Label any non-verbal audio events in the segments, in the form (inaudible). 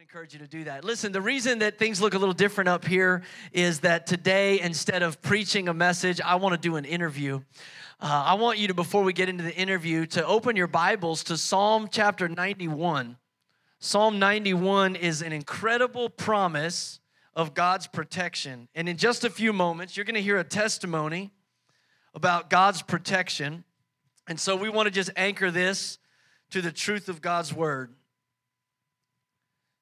encourage you to do that. Listen, the reason that things look a little different up here is that today, instead of preaching a message, I want to do an interview. Uh, I want you to, before we get into the interview, to open your Bibles to Psalm chapter 91. Psalm 91 is an incredible promise of God's protection. And in just a few moments, you're going to hear a testimony about God's protection. And so we want to just anchor this to the truth of God's word.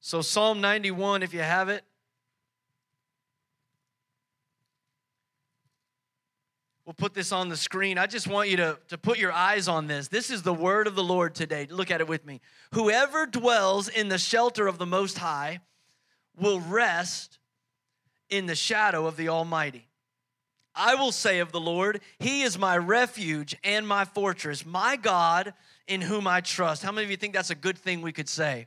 So, Psalm 91, if you have it. We'll put this on the screen. I just want you to, to put your eyes on this. This is the word of the Lord today. Look at it with me. Whoever dwells in the shelter of the Most High will rest in the shadow of the Almighty. I will say of the Lord, He is my refuge and my fortress, my God in whom I trust. How many of you think that's a good thing we could say?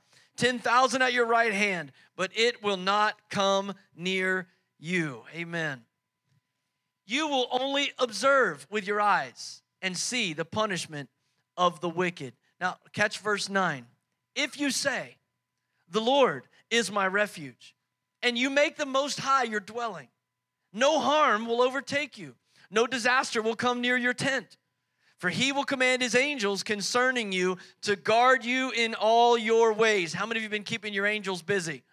10,000 at your right hand, but it will not come near you. Amen. You will only observe with your eyes and see the punishment of the wicked. Now, catch verse 9. If you say, The Lord is my refuge, and you make the Most High your dwelling, no harm will overtake you, no disaster will come near your tent. For he will command his angels concerning you to guard you in all your ways. How many of you been keeping your angels busy?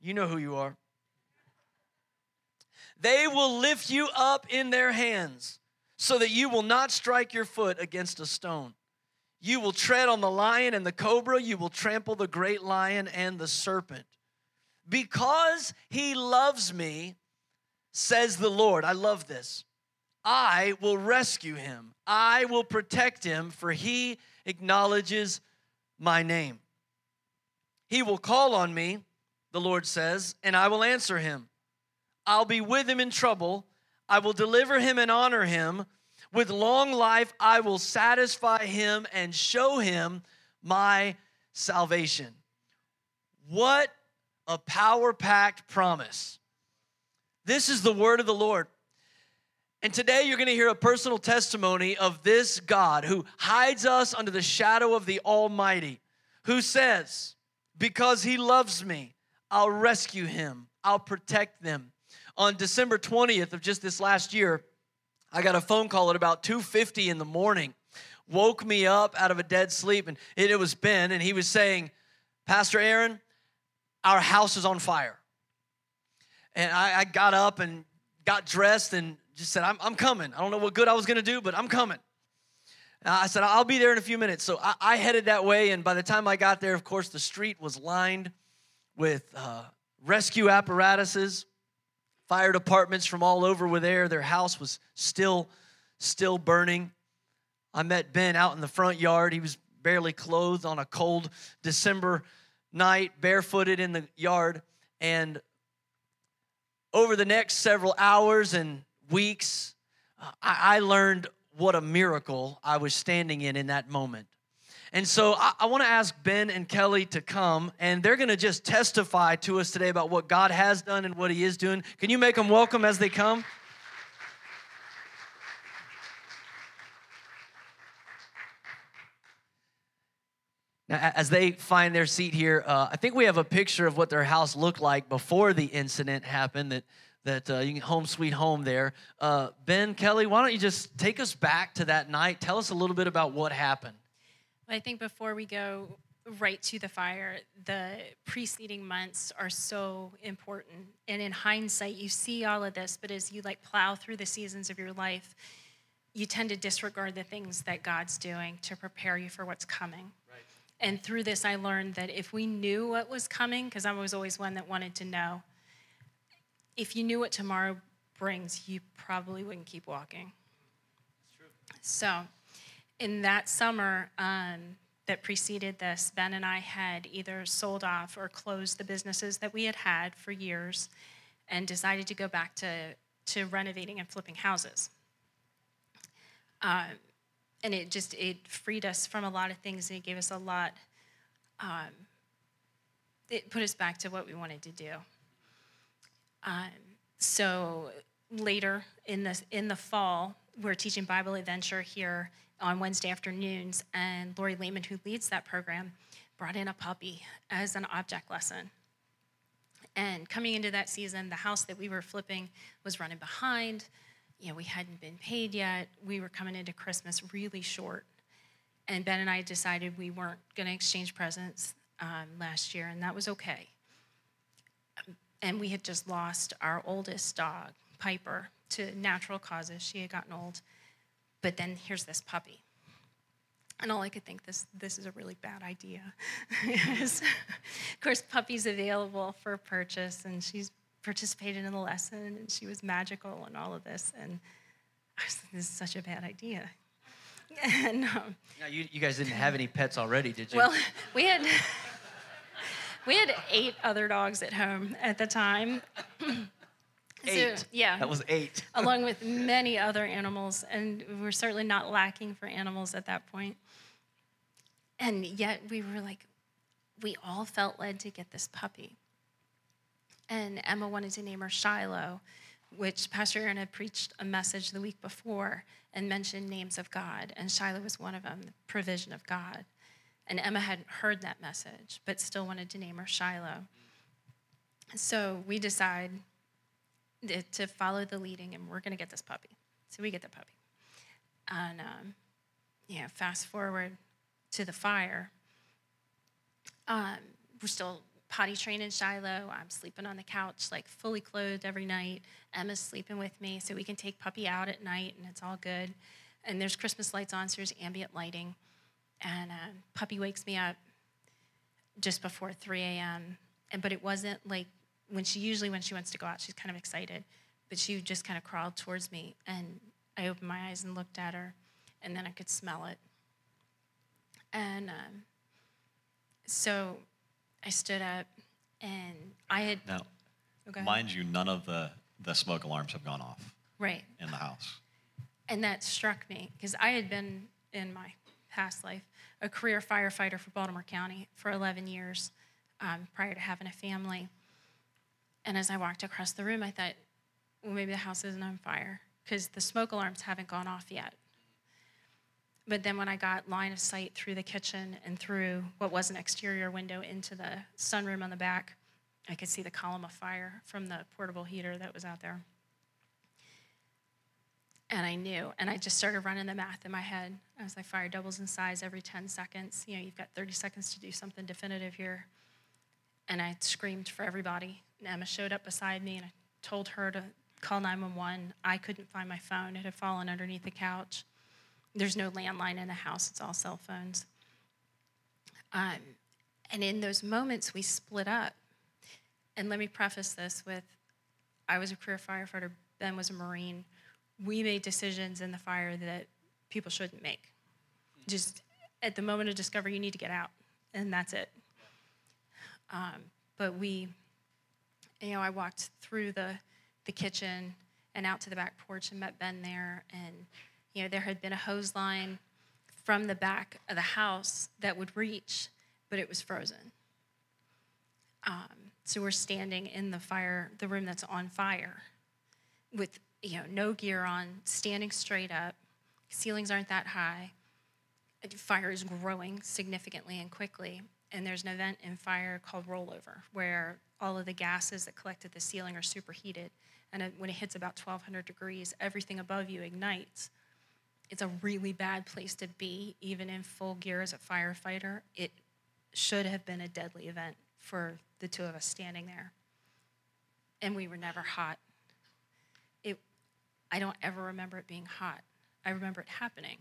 You know who you are. They will lift you up in their hands so that you will not strike your foot against a stone. You will tread on the lion and the cobra, you will trample the great lion and the serpent. Because he loves me, says the Lord. I love this. I will rescue him. I will protect him, for he acknowledges my name. He will call on me, the Lord says, and I will answer him. I'll be with him in trouble. I will deliver him and honor him. With long life, I will satisfy him and show him my salvation. What a power packed promise. This is the word of the Lord. And today you're going to hear a personal testimony of this God who hides us under the shadow of the Almighty, who says, Because he loves me, I'll rescue him, I'll protect them. On December 20th of just this last year, I got a phone call at about 2:50 in the morning. Woke me up out of a dead sleep, and it was Ben, and he was saying, Pastor Aaron, our house is on fire. And I, I got up and got dressed and just said, I'm, I'm coming. I don't know what good I was going to do, but I'm coming. And I said, I'll be there in a few minutes. So I, I, headed that way. And by the time I got there, of course, the street was lined with uh, rescue apparatuses. Fire departments from all over were there. Their house was still, still burning. I met Ben out in the front yard. He was barely clothed on a cold December night, barefooted in the yard. And over the next several hours and weeks, I, I learned what a miracle I was standing in in that moment. And so I, I want to ask Ben and Kelly to come, and they're going to just testify to us today about what God has done and what He is doing. Can you make them welcome as they come? Now, as they find their seat here, uh, I think we have a picture of what their house looked like before the incident happened that that uh, you can home sweet home there. Uh, ben Kelly, why don't you just take us back to that night? Tell us a little bit about what happened. Well, I think before we go right to the fire, the preceding months are so important. And in hindsight, you see all of this, but as you like plow through the seasons of your life, you tend to disregard the things that God's doing to prepare you for what's coming. Right. And through this, I learned that if we knew what was coming, because I was always one that wanted to know, if you knew what tomorrow brings, you probably wouldn't keep walking. So, in that summer, um, that preceded this, Ben and I had either sold off or closed the businesses that we had had for years and decided to go back to, to renovating and flipping houses. Um, and it just it freed us from a lot of things and it gave us a lot um, it put us back to what we wanted to do um, so later in the in the fall we're teaching bible adventure here on wednesday afternoons and lori lehman who leads that program brought in a puppy as an object lesson and coming into that season the house that we were flipping was running behind you know, we hadn't been paid yet. We were coming into Christmas really short. And Ben and I decided we weren't going to exchange presents um, last year, and that was okay. And we had just lost our oldest dog, Piper, to natural causes. She had gotten old. But then here's this puppy. And all I could think this this is a really bad idea. (laughs) of course, puppy's available for purchase, and she's participated in the lesson and she was magical and all of this. And I was like, this is such a bad idea. (laughs) And um, now you, you guys didn't have any pets already, did you? Well, (laughs) we had we had eight other dogs at home at the time. eight. So, yeah. That was eight. (laughs) along with many other animals, and we were certainly not lacking for animals at that point. And yet we were like, we all felt led to get this puppy. And Emma wanted to name her Shiloh, which Pastor Aaron had preached a message the week before and mentioned names of God. And Shiloh was one of them, the provision of God. And Emma hadn't heard that message, but still wanted to name her Shiloh. So we decide to follow the leading, and we're going to get this puppy. So we get the puppy. And, um, yeah, fast forward to the fire. Um, we're still potty training Shiloh. I'm sleeping on the couch, like fully clothed every night. Emma's sleeping with me, so we can take puppy out at night, and it's all good. And there's Christmas lights on, so there's ambient lighting. And uh, puppy wakes me up just before 3 a.m. And but it wasn't like when she usually when she wants to go out, she's kind of excited, but she just kind of crawled towards me, and I opened my eyes and looked at her, and then I could smell it. And um, so I stood up and I had. Now, okay. mind you, none of the, the smoke alarms have gone off. Right. In the house. And that struck me because I had been in my past life a career firefighter for Baltimore County for 11 years um, prior to having a family. And as I walked across the room, I thought, well, maybe the house isn't on fire because the smoke alarms haven't gone off yet. But then when I got line of sight through the kitchen and through what was an exterior window into the sunroom on the back, I could see the column of fire from the portable heater that was out there. And I knew, and I just started running the math in my head. I was like, fire doubles in size every 10 seconds. You know, you've got 30 seconds to do something definitive here. And I screamed for everybody. And Emma showed up beside me, and I told her to call 911. I couldn't find my phone, it had fallen underneath the couch. There's no landline in the house, it's all cell phones. Um, and in those moments, we split up. And let me preface this with I was a career firefighter, Ben was a Marine. We made decisions in the fire that people shouldn't make. Just at the moment of discovery, you need to get out, and that's it. Um, but we, you know, I walked through the, the kitchen and out to the back porch and met Ben there, and you know, there had been a hose line from the back of the house that would reach, but it was frozen. Um, so we're standing in the fire, the room that's on fire, with you know no gear on, standing straight up. Ceilings aren't that high. Fire is growing significantly and quickly, and there's an event in fire called rollover, where all of the gases that collect at the ceiling are superheated, and when it hits about 1,200 degrees, everything above you ignites it's a really bad place to be, even in full gear as a firefighter. It should have been a deadly event for the two of us standing there. And we were never hot. I don't ever remember it being hot. I remember it happening.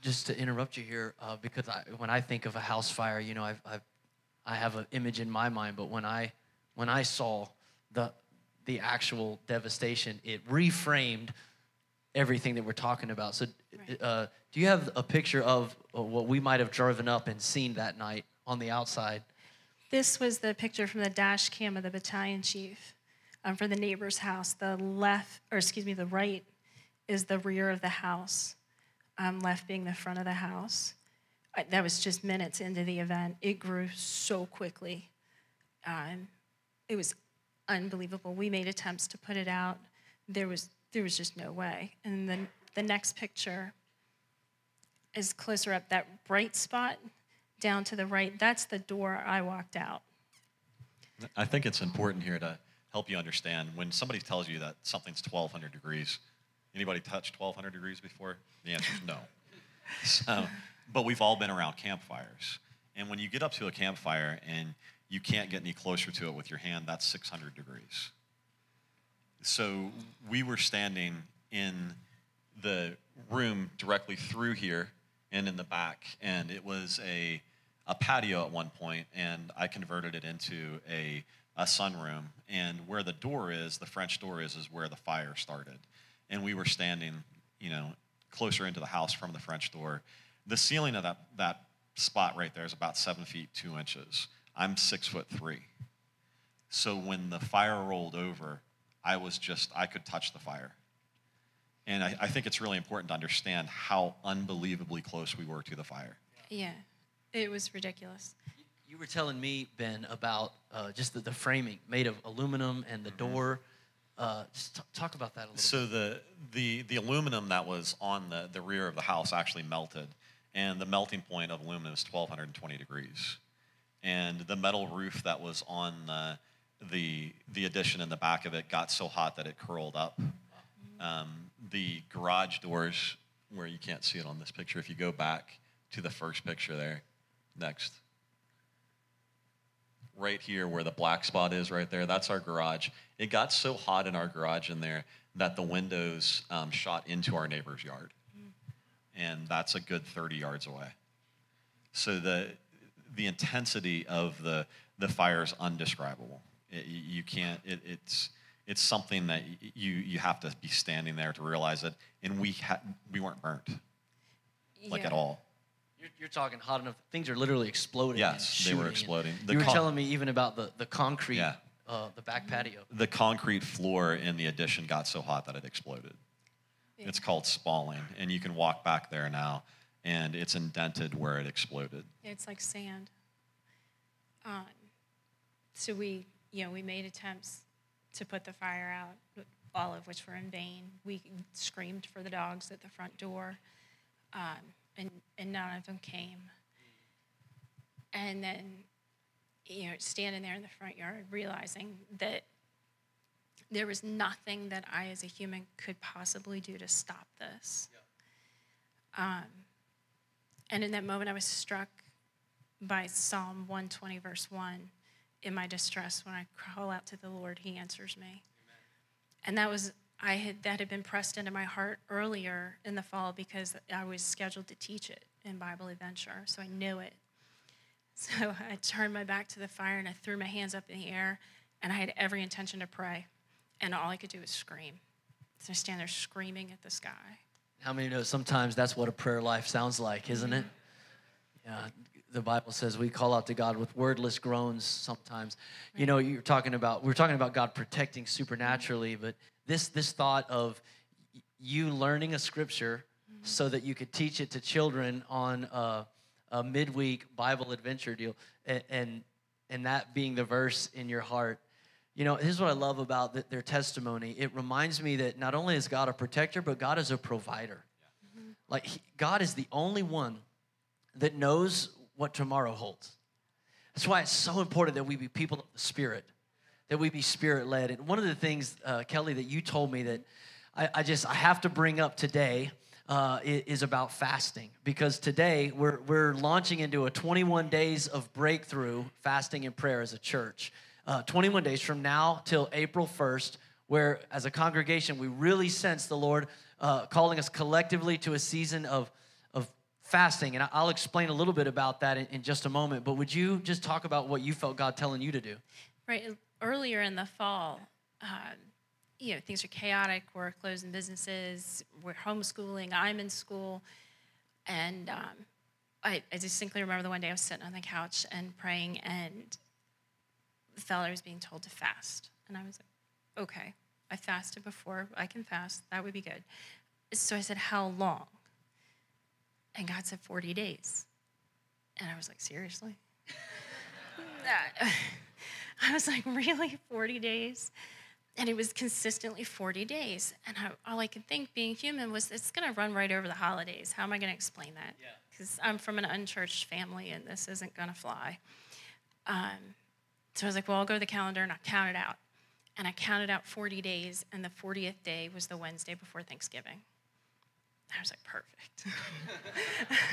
Just to interrupt you here, uh, because I, when I think of a house fire, you know, I've, I've, I have an image in my mind, but when I, when I saw the, the actual devastation, it reframed everything that we're talking about. So, Right. uh, do you have a picture of uh, what we might have driven up and seen that night on the outside? This was the picture from the dash cam of the battalion chief um, from the neighbor's house. The left, or excuse me, the right is the rear of the house, um, left being the front of the house. I, that was just minutes into the event. It grew so quickly. Um, it was unbelievable. We made attempts to put it out. There was there was just no way. And then the next picture is closer up. That bright spot down to the right, that's the door I walked out. I think it's important here to help you understand when somebody tells you that something's 1200 degrees. Anybody touched 1200 degrees before? The answer is no. So, but we've all been around campfires. And when you get up to a campfire and you can't get any closer to it with your hand, that's 600 degrees. So we were standing in the room directly through here and in the back, and it was a, a patio at one point, and I converted it into a, a sunroom. And where the door is, the French door is, is where the fire started. And we were standing, you know, closer into the house from the French door. The ceiling of that, that spot right there is about seven feet two inches. I'm six foot three. So when the fire rolled over, I was just, I could touch the fire. And I, I think it's really important to understand how unbelievably close we were to the fire. Yeah, it was ridiculous. You were telling me, Ben, about uh, just the, the framing made of aluminum and the door. Uh, just t- talk about that a little So the, the, the aluminum that was on the, the rear of the house actually melted. And the melting point of aluminum is 1220 degrees. And the metal roof that was on the, the, the addition in the back of it got so hot that it curled up. Um, the garage doors, where you can't see it on this picture, if you go back to the first picture there, next. Right here, where the black spot is, right there, that's our garage. It got so hot in our garage in there that the windows um, shot into our neighbor's yard. And that's a good 30 yards away. So the, the intensity of the, the fire is undescribable. It, you can't, it, it's, it's something that you, you have to be standing there to realize it. And we, ha- we weren't burnt, like Yeah. at all. You're, you're talking hot enough. Things are literally exploding. Yes, they were exploding. The you were con- telling me even about the, the concrete, Yeah. uh, the back patio. The concrete floor in the addition got so hot that it exploded. It's called spalling, and you can walk back there now, and it's indented where it exploded. It's like sand. Um, so we, you know, we made attempts to put the fire out, all of which were in vain. We screamed for the dogs at the front door, um, and and none of them came. And then, you know, standing there in the front yard, realizing that there was nothing that I, as a human, could possibly do to stop this. Um, and in that moment, I was struck by Psalm 120, verse 1. In my distress, when I call out to the Lord, He answers me. And that was, I had, that had been pressed into my heart earlier in the fall because I was scheduled to teach it in Bible Adventure, so I knew it. (laughs) So I turned my back to the fire and I threw my hands up in the air, and I had every intention to pray. And all I could do was scream. So I stand there screaming at the sky. How many know sometimes that's what a prayer life sounds like, isn't it? Mm-hmm. Yeah, the Bible says we call out to God with wordless groans sometimes. You know, you're talking about we're talking about God protecting supernaturally, but this this thought of you learning a scripture mm-hmm. so that you could teach it to children on a, a midweek Bible adventure deal, and, and and that being the verse in your heart. You know, here's what I love about th- their testimony. It reminds me that not only is God a protector, but God is a provider. Mm-hmm. Like, he, God is the only one that knows what tomorrow holds. That's why it's so important that we be people of the Spirit, that we be Spirit led. And one of the things, uh, Kelly, that you told me that I, I just I have to bring up today uh, is about fasting because today we're we're launching into a 21 days of breakthrough fasting and prayer as a church. Uh, 21 days from now till April 1st, where as a congregation we really sense the Lord uh, calling us collectively to a season of of fasting. And I'll explain a little bit about that in, in just a moment. But would you just talk about what you felt God telling you to do? Right. Earlier in the fall, um, you know, things are chaotic. We're closing businesses. We're homeschooling. I'm in school. And um, I, I distinctly remember the one day I was sitting on the couch and praying, and the I was being told to fast. And I was like, okay, I fasted before. I can fast. That would be good. So I said, how long? And God said, 40 days. And I was like, seriously? (laughs) I was like, really? 40 days? And it was consistently 40 days. And I, all I could think, being human, was it's going to run right over the holidays. How am I going to explain that? Because I'm from an unchurched family and this isn't going to fly. Um, so I was like, well, I'll go to the calendar and I'll count it out. And I counted out 40 days, and the 40th day was the Wednesday before Thanksgiving. I was like, perfect.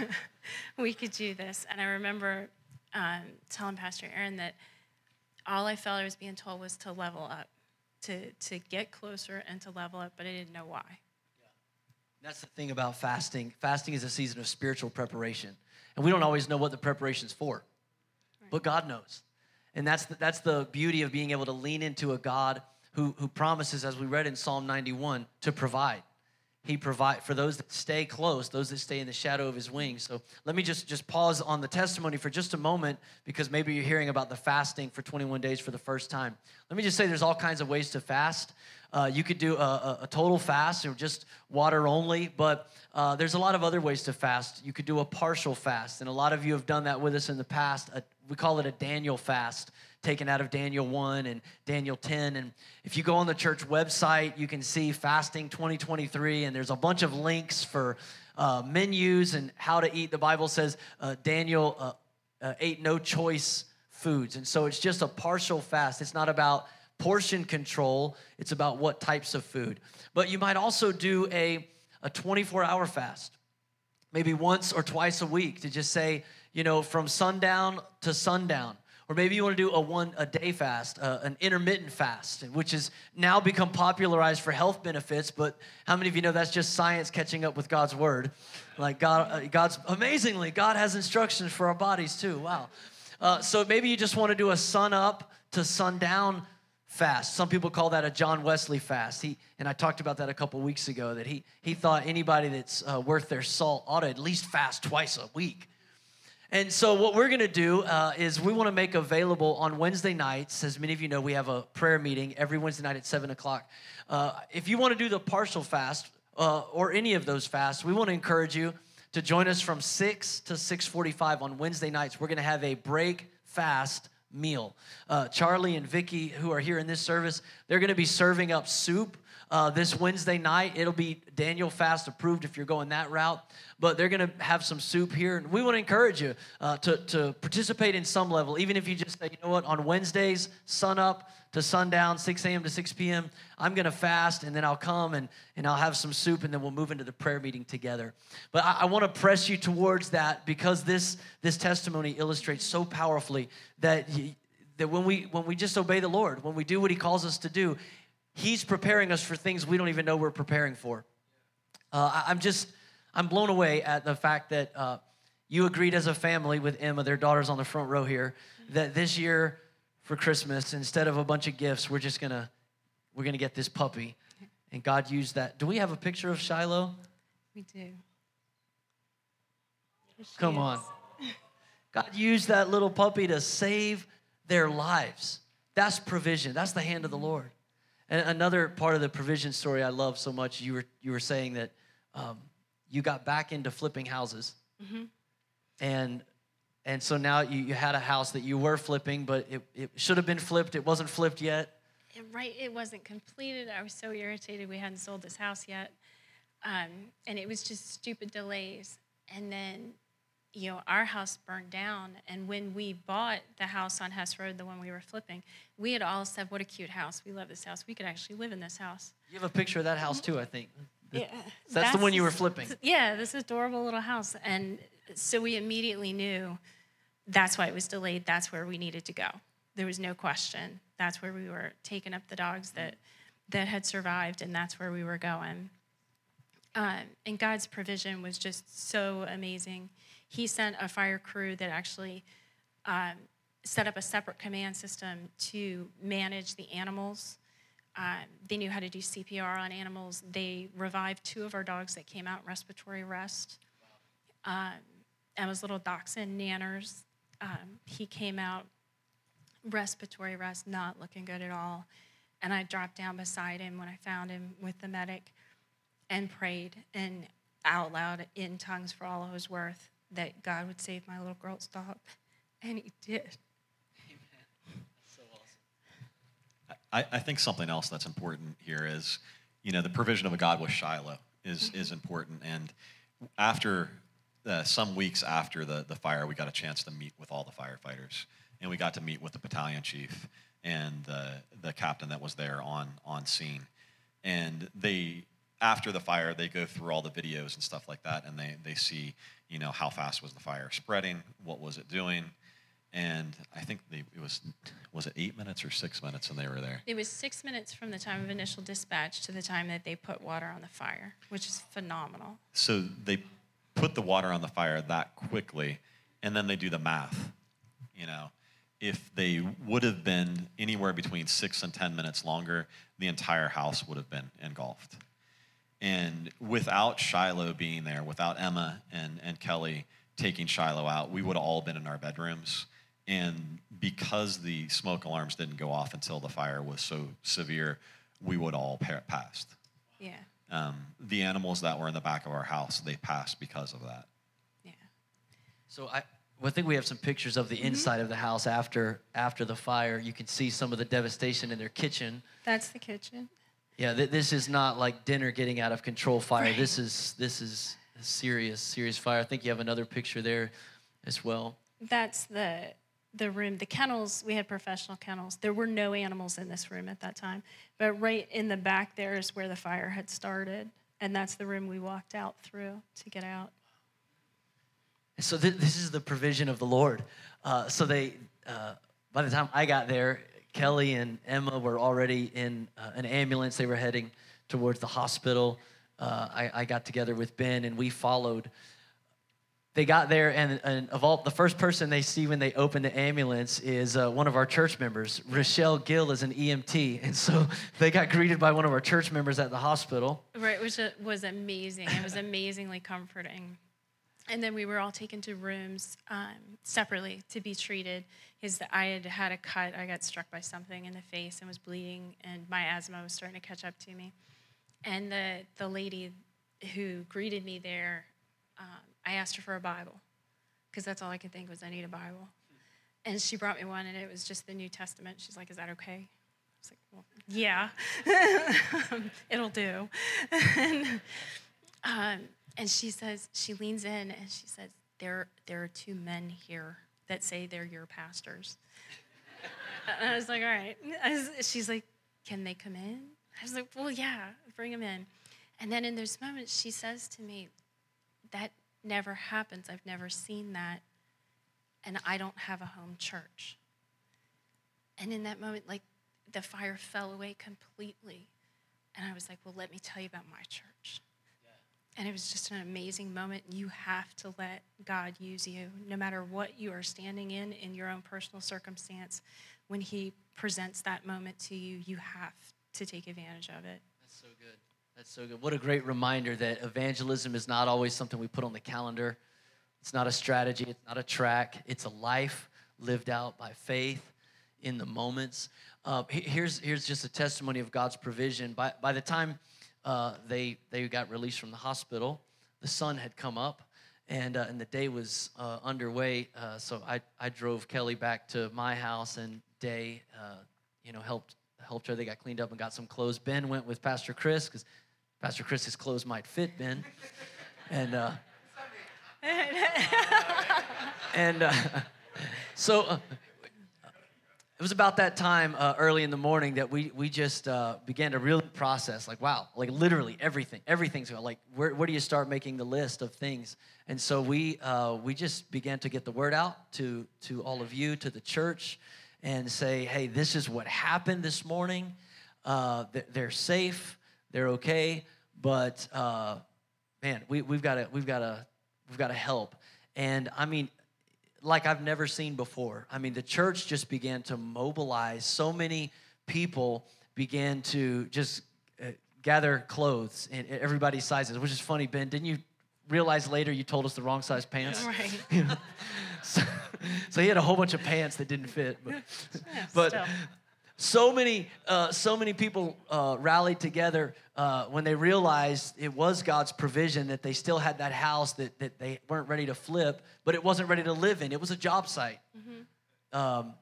(laughs) we could do this. And I remember um, telling Pastor Aaron that all I felt I was being told was to level up, to, to get closer and to level up, but I didn't know why. That's the thing about fasting. Fasting is a season of spiritual preparation. And we don't always know what the preparation's for, but God knows. And that's the, that's the beauty of being able to lean into a God who, who promises, as we read in Psalm 91, to provide. He provide for those that stay close, those that stay in the shadow of his wings. So let me just just pause on the testimony for just a moment because maybe you're hearing about the fasting for 21 days for the first time. Let me just say there's all kinds of ways to fast. Uh, you could do a, a, a, total fast or just water only, but uh, there's a lot of other ways to fast. You could do a partial fast, and a lot of you have done that with us in the past. A, we call it a Daniel fast, taken out of Daniel 1 and Daniel 10. And if you go on the church website, you can see fasting 2023, and there's a bunch of links for uh, menus and how to eat. The Bible says uh, Daniel uh, uh, ate no choice foods. And so it's just a partial fast. It's not about portion control, it's about what types of food. But you might also do a, a 24 hour fast, maybe once or twice a week to just say, you know, from sundown to sundown. Or maybe you want to do a one a day fast, uh, an intermittent fast, which has now become popularized for health benefits. But how many of you know that's just science catching up with God's word? Like God, uh, God's amazingly, God has instructions for our bodies too. Wow. Uh, so maybe you just want to do a sun up to sundown fast. Some people call that a John Wesley fast. He and I talked about that a couple weeks ago. That he he thought anybody that's uh, worth their salt ought to at least fast twice a week. And so, what we're going to do uh, is we want to make available on Wednesday nights. As many of you know, we have a prayer meeting every Wednesday night at seven o'clock. Uh, if you want to do the partial fast uh, or any of those fasts, we want to encourage you to join us from six to six forty-five on Wednesday nights. We're going to have a break fast meal. Uh, Charlie and Vicky, who are here in this service, they're going to be serving up soup uh, this Wednesday night. It'll be Daniel Fast approved if you're going that route. But they're going to have some soup here. And we want to encourage you uh, to, to participate in some level, even if you just say, you know what, on Wednesdays, sun up to sundown, 6 a.m. to 6 p.m., I'm going to fast and then I'll come and, and I'll have some soup and then we'll move into the prayer meeting together. But I, I want to press you towards that because this, this testimony illustrates so powerfully that, that when, we, when we just obey the Lord, when we do what He calls us to do, He's preparing us for things we don't even know we're preparing for. Uh, I, am just, I'm blown away at the fact that uh, you agreed as a family with Emma, their daughter's on the front row here, that this year for Christmas, instead of a bunch of gifts, we're just gonna, we're gonna get this puppy. And God used that. Do we have a picture of Shiloh? We do. Come on. God used that little puppy to save their lives. That's provision. That's the hand of the Lord. And another part of the provision story I love so much, you were you were saying that um, you got back into flipping houses, mm-hmm. and and so now you, you had a house that you were flipping, but it, it should have been flipped. It wasn't flipped yet. Right, it wasn't completed. I was so irritated we hadn't sold this house yet, um, and it was just stupid delays. And then you know, our house burned down. And when we bought the house on Hess Road, the one we were flipping, we had all said, What a cute house. We love this house. We could actually live in this house. You have a picture of that house too, I think. Yeah, that's, that's the one you were flipping. Yeah, this adorable little house. And so we immediately knew that's why it was delayed. That's where we needed to go. There was no question. That's where we were taking up the dogs that that had survived, and that's where we were going. Um, and God's provision was just so amazing he sent a fire crew that actually um, set up a separate command system to manage the animals Um, they knew how to do CPR on animals. They revived two of our dogs that came out respiratory arrest. Um, Emma's little dachshund, Nanners, um, he came out respiratory arrest, not looking good at all. And I dropped down beside him when I found him with the medic and prayed and out loud in tongues for all it was worth that God would save my little girl's dog. And he did. Amen. So awesome. I, I think something else that's important here is, you know, the provision of a God with Shiloh is is important. And after uh, some weeks after the the fire, we got a chance to meet with all the firefighters, and we got to meet with the battalion chief and the the captain that was there on on scene, and they. After the fire, they go through all the videos and stuff like that, and they, they see, you know, how fast was the fire spreading, what was it doing, and I think they, it was was it eight minutes or six minutes, and they were there. It was six minutes from the time of initial dispatch to the time that they put water on the fire, which is phenomenal. So they put the water on the fire that quickly, and then they do the math. You know, if they would have been anywhere between six and ten minutes longer, the entire house would have been engulfed. And without Shiloh being there, without Emma and, and Kelly taking Shiloh out, we would have all been in our bedrooms. And because the smoke alarms didn't go off until the fire was so severe, we would all pa- passed. Yeah, Um, the animals that were in the back of our house, they passed because of that. yeah. So I, well, I think we have some pictures of the Mm-hmm. inside of the house after after the fire. You can see some of the devastation in their kitchen. That's the kitchen. Yeah, th- this is not like dinner getting out of control fire. Right. This is this is serious serious fire. I think you have another picture there as well. That's the the room. The kennels, we had professional kennels. There were no animals in this room at that time. But right in the back there is where the fire had started. And that's the room we walked out through to get out. So th- this is the provision of the Lord. Uh, so they, uh, by the time I got there, Kelly and Emma were already in uh, an ambulance. They were heading towards the hospital. Uh, I, I got together with Ben and we followed. They got there, and, and of all the first person they see when they open the ambulance is uh, one of our church members. Rochelle Gill is an EMT, and so (laughs) they got greeted by one of our church members at the hospital. Right, which uh, was amazing. It was amazingly comforting. And then we were all taken to rooms um, separately to be treated. Is that I had had a cut. I got struck by something in the face and was bleeding, and my asthma was starting to catch up to me. And the the lady who greeted me there, um, I asked her for a Bible because that's all I could think was I need a Bible. And she brought me one, and it was just the New Testament. She's like, "Is that okay?" I was like, "Well, yeah, (laughs) it'll do." and, (laughs) um, and she says, she leans in and she says, "There, there are two men here that say they're your pastors." and I was like, "All right." Was- she's like, "Can they come in?" I was like, "Well, yeah, bring them in." And then in those moments, she says to me, "That never happens. I've never seen that, and I don't have a home church." And in that moment, like the fire fell away completely. And I was like, well, let me tell you about my church. And it was just an amazing moment. You have to let God use you, no matter what you are standing in in your own personal circumstance. When He presents that moment to you, you have to take advantage of it. That's so good. That's so good. What a great reminder that evangelism is not always something we put on the calendar. It's not a strategy, it's not a track, it's a life lived out by faith in the moments. Uh, here's, here's just a testimony of God's provision. By, by the time uh, they, they got released from the hospital, the sun had come up and, uh, and the day was uh, underway. Uh, so I, I drove Kelly back to my house and Day, uh, you know, helped helped her. They got cleaned up and got some clothes. Ben went with Pastor Chris because Pastor Chris's clothes might fit Ben. (laughs) And uh, (laughs) and uh, (laughs) so uh, was about that time uh, early in the morning that we we just uh, began to really process like wow like literally everything everything's going like where, where do you start making the list of things? And so we uh, we just began to get the word out to to all of you to the church and say hey this is what happened this morning. Uh, they're, they're safe they're okay but uh, man we, we've got to we've got to we've got to help. And i mean like I've never seen before. I mean, the church just began to mobilize so many people began to just uh, gather clothes in everybody's sizes, which is funny. Ben, didn't you realize later you told us the wrong size pants? (laughs) Right. (laughs) so, so he had a whole bunch of pants that didn't fit. But, (laughs) Yeah, but. So many, uh, so many people uh, rallied together uh, when they realized it was God's provision that they still had that house that, that they weren't ready to flip, but it wasn't ready to live in. It was a job site. Um,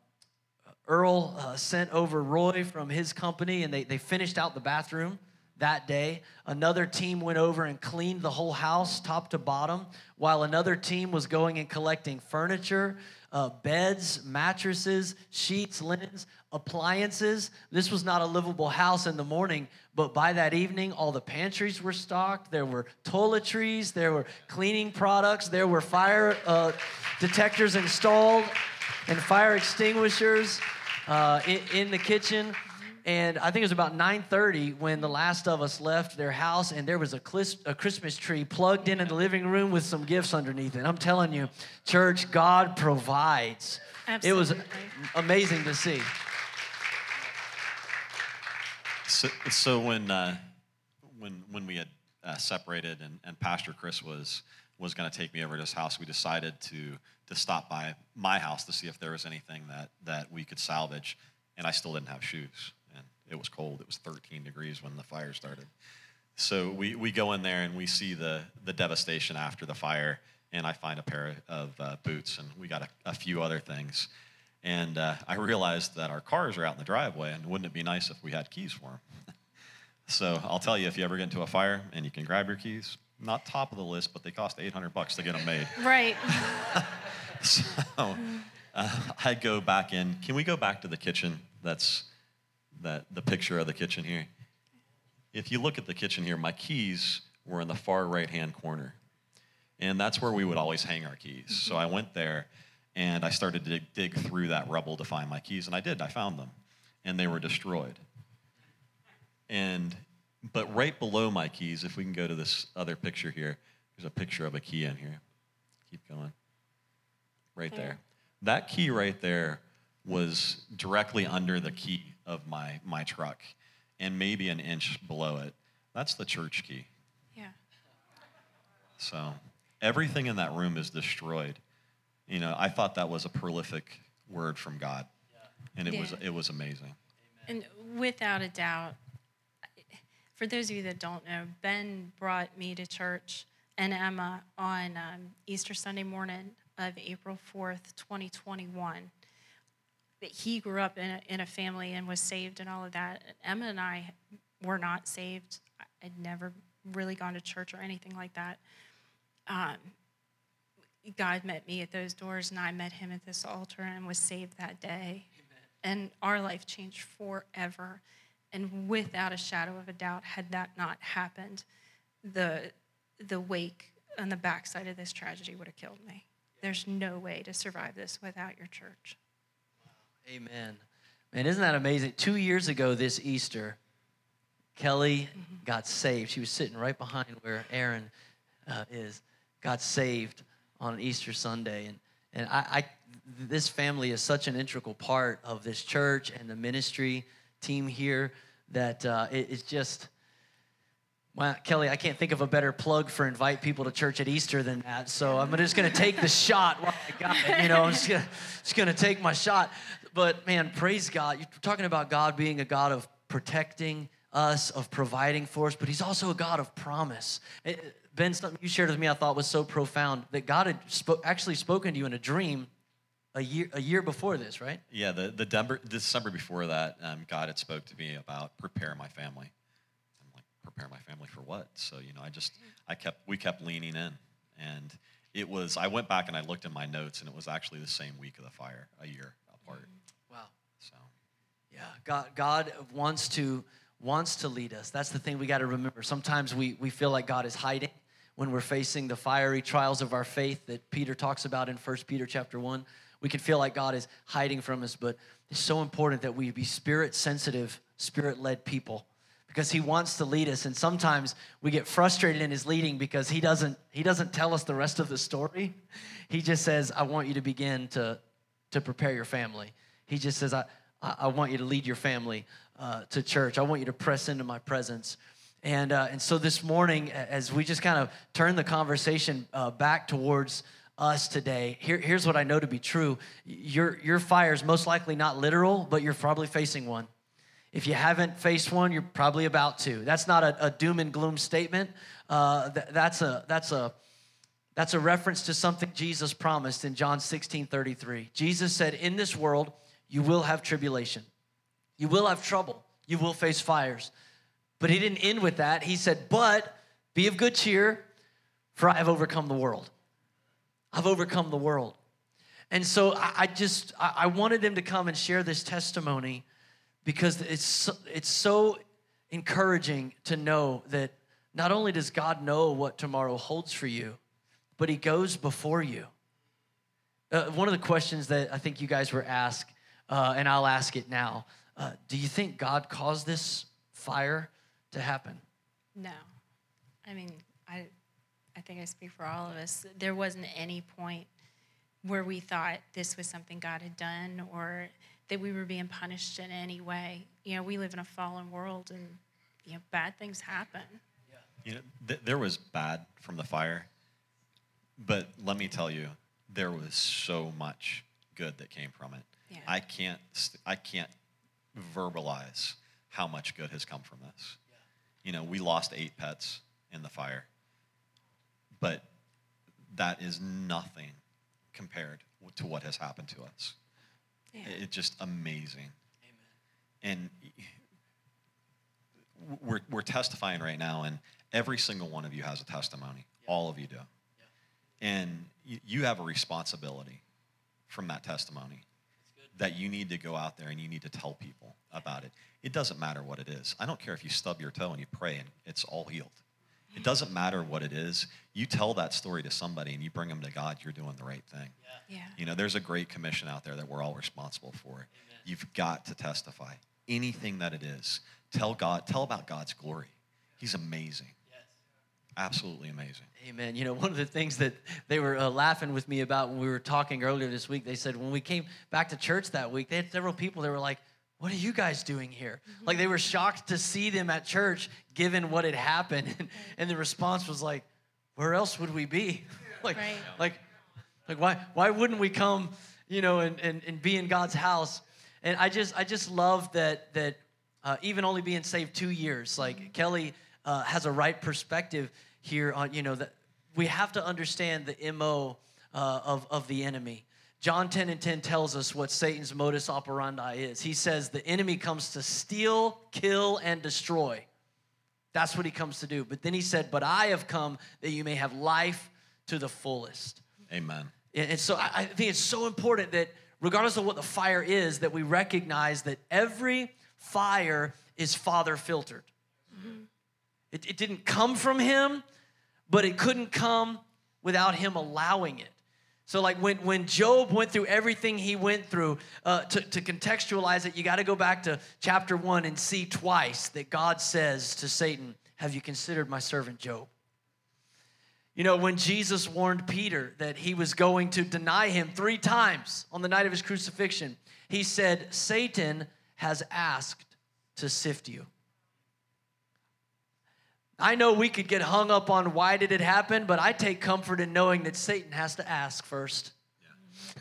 Earl uh, sent over Roy from his company, and they, they finished out the bathroom that day. Another team went over and cleaned the whole house, top to bottom, while another team was going and collecting furniture, uh, beds, mattresses, sheets, linens, appliances. This was not a livable house in the morning, but by that evening, all the pantries were stocked. There were toiletries, there were cleaning products, there were fire uh, detectors installed and fire extinguishers uh, in, in the kitchen. And I think it was about 9:30 when the last of us left their house, and there was a, clis- a Christmas tree plugged in in the living room with some gifts underneath it. I'm telling you, church, God provides. It was amazing to see. So, so when uh, when when we had uh, separated and, and Pastor Chris was was going to take me over to his house, we decided to to stop by my house to see if there was anything that that we could salvage. And I still didn't have shoes, and it was cold. It was 13 degrees when the fire started. So we, we go in there and we see the the devastation after the fire, and I find a pair of uh, boots, and we got a, a few other things. And uh, I realized that our cars are out in the driveway, and wouldn't it be nice if we had keys for them? (laughs) so I'll tell you, if you ever get into a fire and you can grab your keys, not top of the list, but they cost 800 bucks to get them made. (laughs) Right. (laughs) So uh, I go back in. Can we go back to the kitchen? That's that the picture of the kitchen here. If you look at the kitchen here, my keys were in the far right hand corner. And that's where we would always hang our keys. So I went there and I started to dig, dig through that rubble to find my keys. And I did, I found them. And they were destroyed. And but right below my keys, if we can go to this other picture here, there's a picture of a key in here. Keep going. Right there. That key right there was directly under the key of my, my truck and maybe an inch below it. That's the church key. Yeah. So everything in that room is destroyed. You know, I thought that was a prolific word from God. And it was it was amazing. And without a doubt, for those of you that don't know, Ben brought me to church and Emma on um, Easter Sunday morning of April 4th, 2021. But He grew up in a, in a family and was saved and all of that. Emma and I were not saved. I'd never really gone to church or anything like that. Um, God met me at those doors, and I met him at this altar and was saved that day. And our life changed forever. And without a shadow of a doubt, had that not happened, the, the wake on the backside of this tragedy would have killed me. There's no way to survive this without your church. Amen. Man, isn't that amazing? Two years ago this Easter, Kelly got saved. She was sitting right behind where Aaron uh, is. Got saved on Easter Sunday, and and I, I this family is such an integral part of this church and the ministry team here that uh, it, it's just. Well, Kelly, I can't think of a better plug for invite people to church at Easter than that. So I'm just going to take the (laughs) shot while I got it. You know, I'm just going to take my shot. But man, praise God. You're talking about God being a God of protecting us, of providing for us, but He's also a God of promise. Eh, Ben, something you shared with me I thought was so profound that God had spo- actually spoken to you in a dream a year a year before this, right? Yeah, the, the December, before that, um, God had spoke to me about prepare my family. I'm like, prepare my family for what? So, you know, I just, I kept, we kept leaning in. And it was, I went back and I looked at my notes and it was actually the same week of the fire, a year apart. Wow. God, God wants to wants to lead us. That's the thing we got to remember. Sometimes we, we feel like God is hiding when we're facing the fiery trials of our faith that Peter talks about in 1 Peter chapter 1. We can feel like God is hiding from us, but it's so important that we be spirit sensitive, spirit led people because he wants to lead us and sometimes we get frustrated in his leading because he doesn't he doesn't tell us the rest of the story. He just says, "I want you to begin to to prepare your family." He just says, "I I, I want you to lead your family uh, to church. I want you to press into my presence. And, uh, and so this morning, as we just kind of turn the conversation uh, back towards us today, here, here's what I know to be true. Your, your fire is most likely not literal, but you're probably facing one. If you haven't faced one, you're probably about to. That's not a, a doom and gloom statement. Uh, th- that's, a, that's, a, that's a reference to something Jesus promised in John 16 33. Jesus said, In this world, you will have tribulation, you will have trouble, you will face fires. But he didn't end with that. He said, But be of good cheer, for I have overcome the world. I've overcome the world. And so I, just, I, I wanted him to come and share this testimony because it's so, it's so encouraging to know that not only does God know what tomorrow holds for you, but he goes before you. Uh, one of the questions that I think you guys were asked, uh, and I'll ask it now uh, do you think God caused this fire? to happen? No. I mean, I, I think I speak for all of us. There wasn't any point where we thought this was something God had done or that we were being punished in any way. You know, we live in a fallen world and, you know, bad things happen. You know, th- there was bad from the fire, but let me tell you, there was so much good that came from it. Yeah. I can't, I can't verbalize how much good has come from this. You know, we lost eight pets in the fire, but that is nothing compared to what has happened to us. Yeah. It's just amazing. Amen. And we're, we're testifying right now, and every single one of you has a testimony. Yeah. All of you do. Yeah. And you have a responsibility from that testimony that you need to go out there and you need to tell people about it. It doesn't matter what it is. I don't care if you stub your toe and you pray and it's all healed. It doesn't matter what it is. You tell that story to somebody and you bring them to God, you're doing the right thing. Yeah. yeah. You know, there's a great commission out there that we're all responsible for. Amen. You've got to testify. Anything that it is, tell God, tell about God's glory. He's amazing. Absolutely amazing. Amen. You know, one of the things that they were uh, laughing with me about when we were talking earlier this week, they said when we came back to church that week, they had several people that were like, what are you guys doing here? Mm-hmm. Like they were shocked to see them at church given what had happened. And, (laughs) and the response was like, where else would we be? (laughs) like, right. like, like why, why wouldn't we come, you know, and, and, and be in God's house? And I just, I just love that, that uh, even only being saved two years, like mm-hmm. Kelly uh, has a right perspective here on, you know, that we have to understand the MO uh, of, of the enemy. John 10 and 10 tells us what Satan's modus operandi is. He says the enemy comes to steal, kill, and destroy. That's what he comes to do. But then he said, But I have come that you may have life to the fullest. Amen. And so I think it's so important that regardless of what the fire is, that we recognize that every fire is father filtered. It, it didn't come from him, but it couldn't come without him allowing it. So, like when, when Job went through everything he went through, uh, to, to contextualize it, you got to go back to chapter one and see twice that God says to Satan, Have you considered my servant Job? You know, when Jesus warned Peter that he was going to deny him three times on the night of his crucifixion, he said, Satan has asked to sift you. I know we could get hung up on why did it happen, but I take comfort in knowing that Satan has to ask first.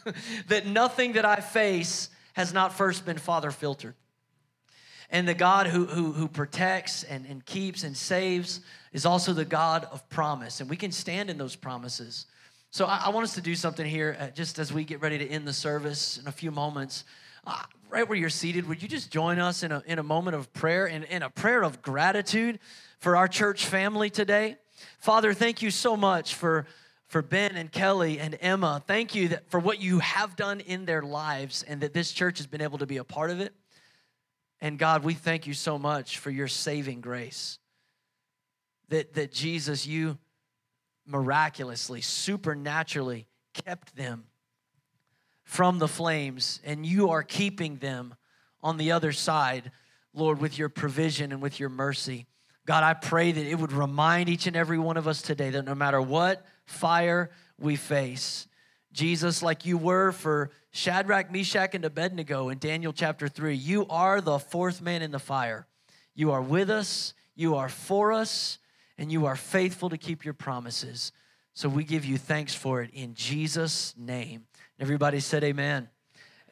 Yeah. (laughs) that nothing that I face has not first been father filtered. And the God who, who, who protects and, and keeps and saves is also the God of promise. And we can stand in those promises. So I, I want us to do something here uh, just as we get ready to end the service in a few moments. Uh, right where you're seated, would you just join us in a, in a moment of prayer and in a prayer of gratitude? for our church family today. Father, thank you so much for, for Ben and Kelly and Emma. Thank you that, for what you have done in their lives and that this church has been able to be a part of it. And God, we thank you so much for your saving grace. That, that Jesus, you miraculously, supernaturally kept them from the flames, and you are keeping them on the other side, Lord, with your provision and with your mercy. God, I pray that it would remind each and every one of us today that no matter what fire we face, Jesus, like you were for Shadrach, Meshach, and Abednego in Daniel chapter 3. You are the fourth man in the fire. You are with us, you are for us, and you are faithful to keep your promises. So we give you thanks for it in Jesus' name. Everybody said, Amen.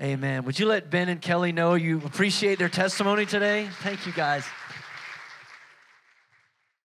Amen. Would you let Ben and Kelly know you appreciate their testimony today? Thank you, guys.